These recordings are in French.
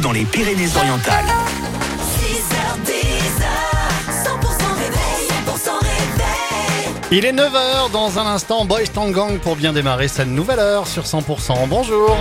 dans les Pyrénées-Orientales. 6h10, 100% réveil, 100% réveil. Il est 9h dans un instant, Boys Gang pour bien démarrer cette nouvelle heure sur 100%. Bonjour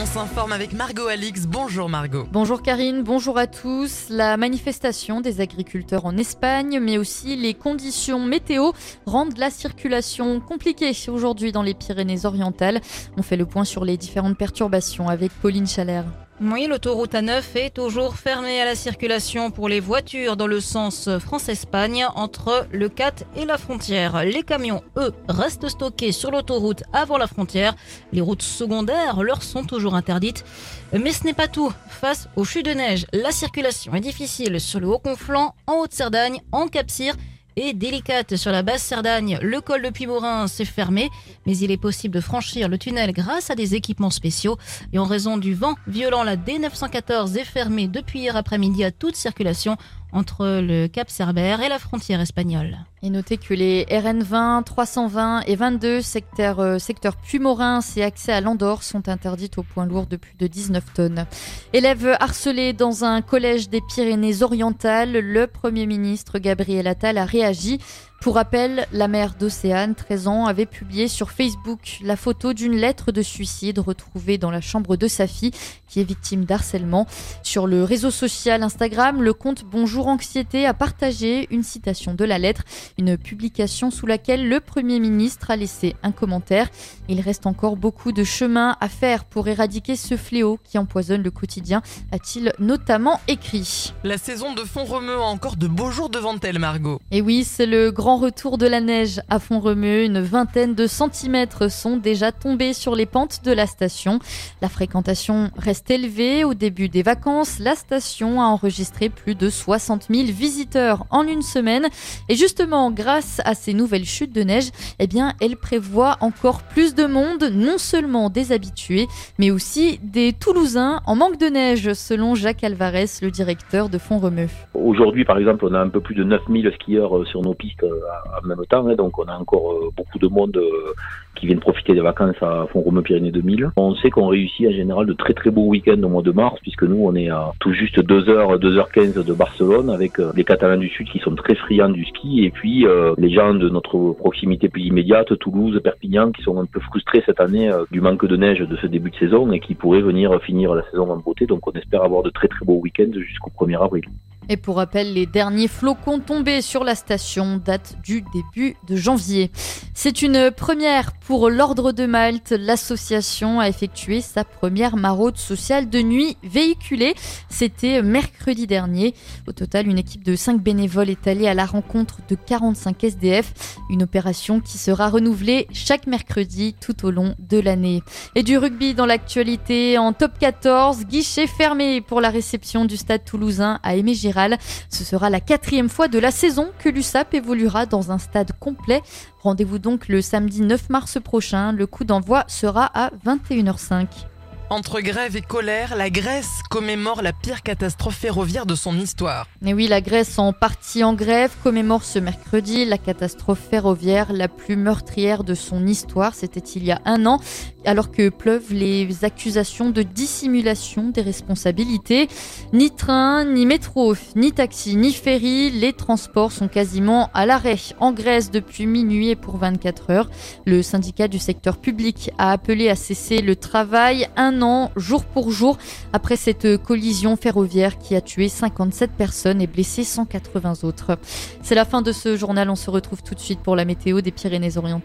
On s'informe avec Margot Alix. Bonjour Margot. Bonjour Karine, bonjour à tous. La manifestation des agriculteurs en Espagne, mais aussi les conditions météo rendent la circulation compliquée aujourd'hui dans les Pyrénées-Orientales. On fait le point sur les différentes perturbations avec Pauline Chalère. Oui, l'autoroute A9 est toujours fermée à la circulation pour les voitures dans le sens France-Espagne entre le 4 et la frontière. Les camions, eux, restent stockés sur l'autoroute avant la frontière. Les routes secondaires leur sont toujours interdites. Mais ce n'est pas tout. Face aux chutes de neige, la circulation est difficile sur le Haut-Conflans, en Haute-Cerdagne, en Cap-Cyr et délicate sur la basse Cerdagne. Le col de Puy-Morin s'est fermé, mais il est possible de franchir le tunnel grâce à des équipements spéciaux. Et en raison du vent violent, la D914 est fermée depuis hier après-midi à toute circulation entre le Cap Cerbère et la frontière espagnole. Et notez que les RN20, 320 et 22 secteur, euh, secteur Puy-Morin et accès à l'Andorre sont interdites au point lourd de plus de 19 tonnes. Élève harcelé dans un collège des Pyrénées-Orientales, le Premier ministre Gabriel Attal a réagi. Pour rappel, la mère d'Océane, 13 ans, avait publié sur Facebook la photo d'une lettre de suicide retrouvée dans la chambre de sa fille, qui est victime d'harcèlement. Sur le réseau social Instagram, le compte Bonjour Anxiété a partagé une citation de la lettre, une publication sous laquelle le Premier ministre a laissé un commentaire. Il reste encore beaucoup de chemin à faire pour éradiquer ce fléau qui empoisonne le quotidien, a-t-il notamment écrit. La saison de Font-Romeu a encore de beaux jours devant elle, Margot. Et oui, c'est le grand retour de la neige à Font-Romeu. Une vingtaine de centimètres sont déjà tombés sur les pentes de la station. La fréquentation reste élevée. Au début des vacances, la station a enregistré plus de 60 000 visiteurs en une semaine. Et justement, grâce à ces nouvelles chutes de neige, eh bien, elle prévoit encore plus de monde, non seulement des habitués, mais aussi des Toulousains en manque de neige, selon Jacques Alvarez, le directeur de Font-Romeu. Aujourd'hui, par exemple, on a un peu plus de 9000 skieurs euh, sur nos pistes euh, en même temps, hein, donc on a encore euh, beaucoup de monde euh, qui viennent profiter des vacances à Font-Romeu-Pyrénées 2000. On sait qu'on réussit en général de très très beaux week-ends au mois de mars, puisque nous on est à tout juste 2h, 2h15 de Barcelone, avec euh, les Catalans du Sud qui sont très friands du ski, et puis euh, les gens de notre proximité plus immédiate, Toulouse, Perpignan, qui sont un peu frustrés cette année euh, du manque de neige de ce début de saison et qui pourraient venir finir la saison en beauté. Donc on espère avoir de très très beaux week-ends jusqu'au 1er avril. Et pour rappel, les derniers flocons tombés sur la station datent du début de janvier. C'est une première pour l'Ordre de Malte. L'association a effectué sa première maraude sociale de nuit véhiculée. C'était mercredi dernier. Au total, une équipe de 5 bénévoles est allée à la rencontre de 45 SDF. Une opération qui sera renouvelée chaque mercredi tout au long de l'année. Et du rugby dans l'actualité en top 14, guichet fermé pour la réception du stade toulousain à Aimé Ce sera la quatrième fois de la saison que l'USAP évoluera dans un stade complet. Rendez-vous donc le samedi 9 mars prochain. Le coup d'envoi sera à 21h05. Entre grève et colère, la Grèce commémore la pire catastrophe ferroviaire de son histoire. Et oui, la Grèce en partie en grève commémore ce mercredi la catastrophe ferroviaire la plus meurtrière de son histoire. C'était il y a un an, alors que pleuvent les accusations de dissimulation des responsabilités. Ni train, ni métro, ni taxi, ni ferry, les transports sont quasiment à l'arrêt en Grèce depuis minuit et pour 24 heures. Le syndicat du secteur public a appelé à cesser le travail jour pour jour, après cette collision ferroviaire qui a tué 57 personnes et blessé 180 autres. C'est la fin de ce journal. On se retrouve tout de suite pour la météo des Pyrénées-Orientales.